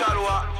light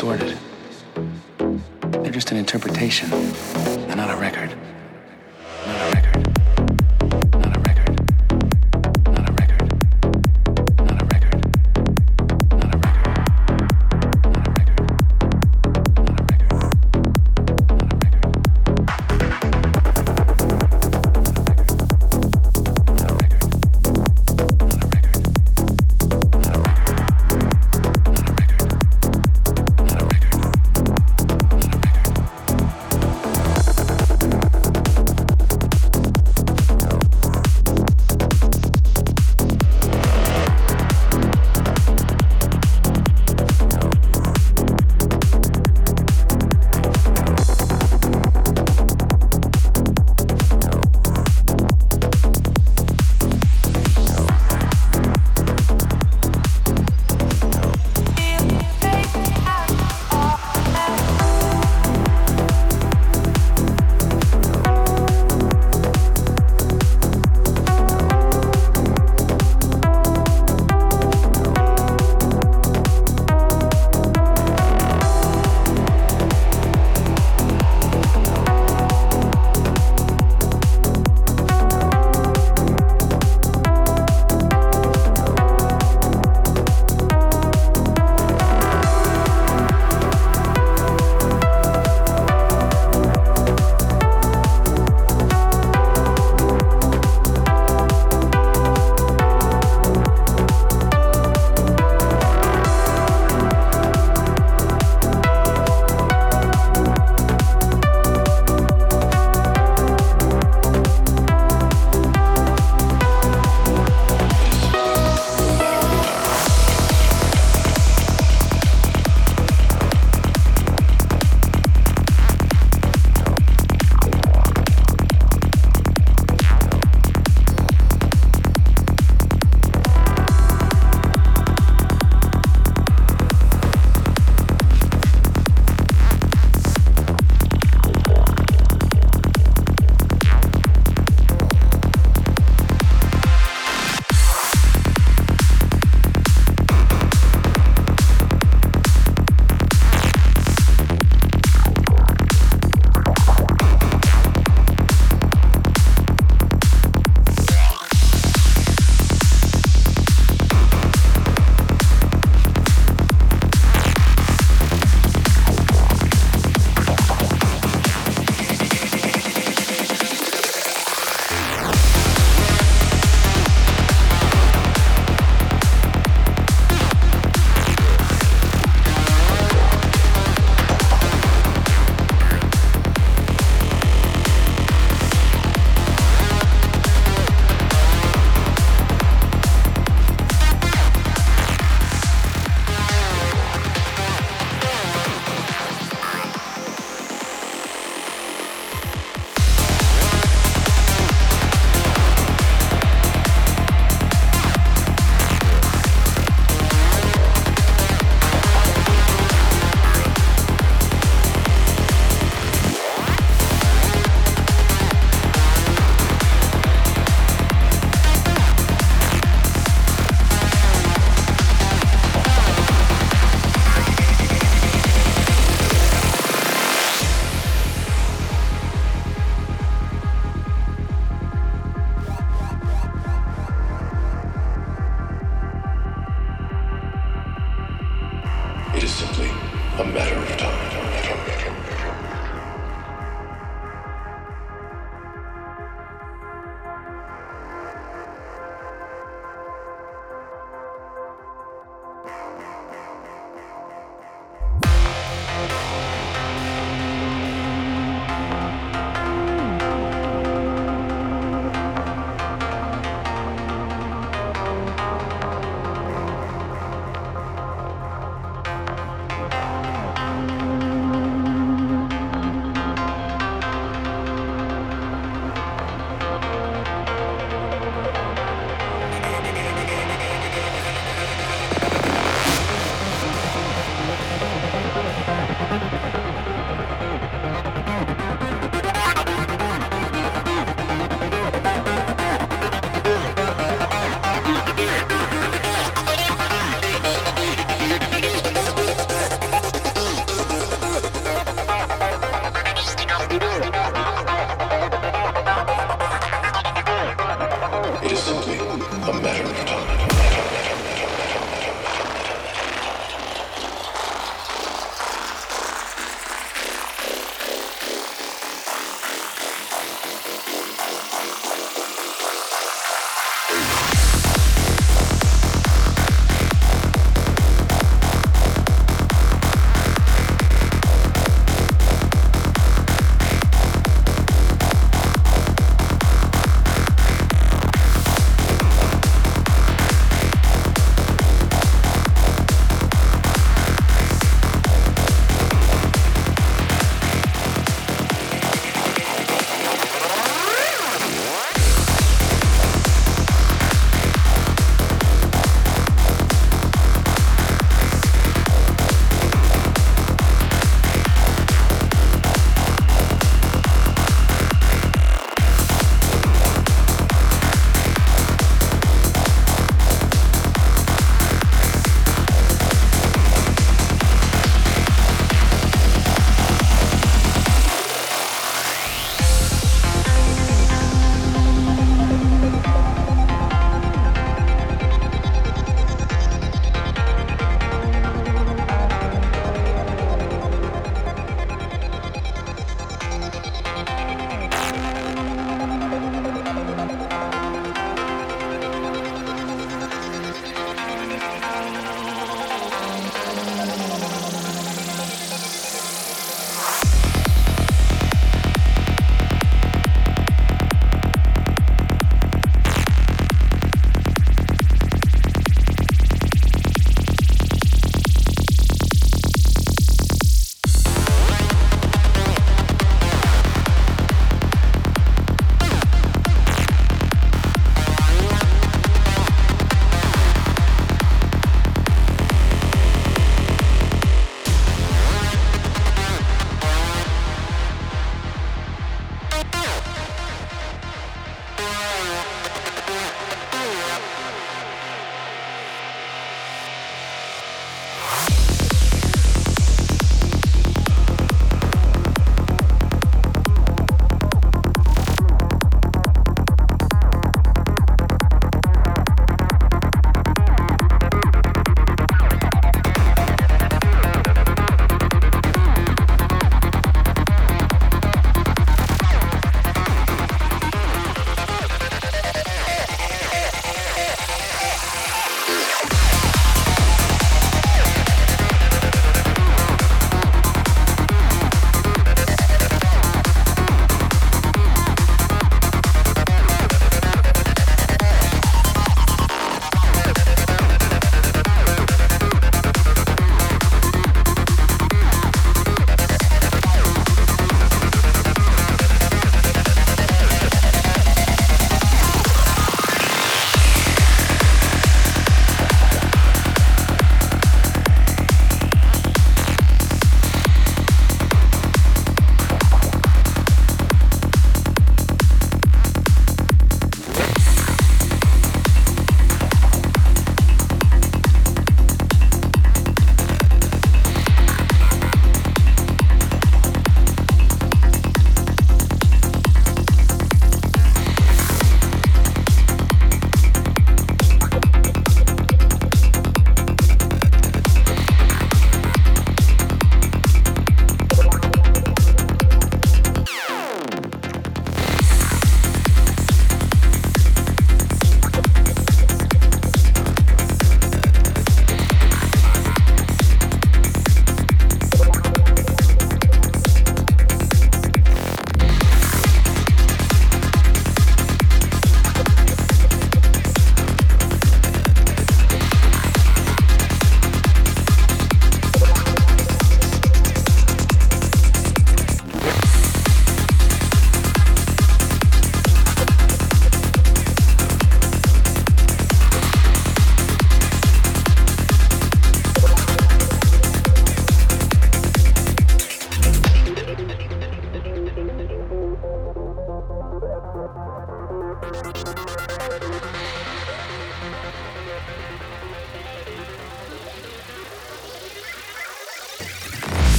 distorted.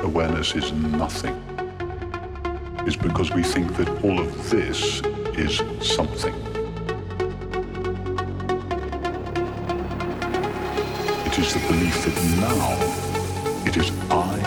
Awareness is nothing is because we think that all of this is something. It is the belief that now it is I,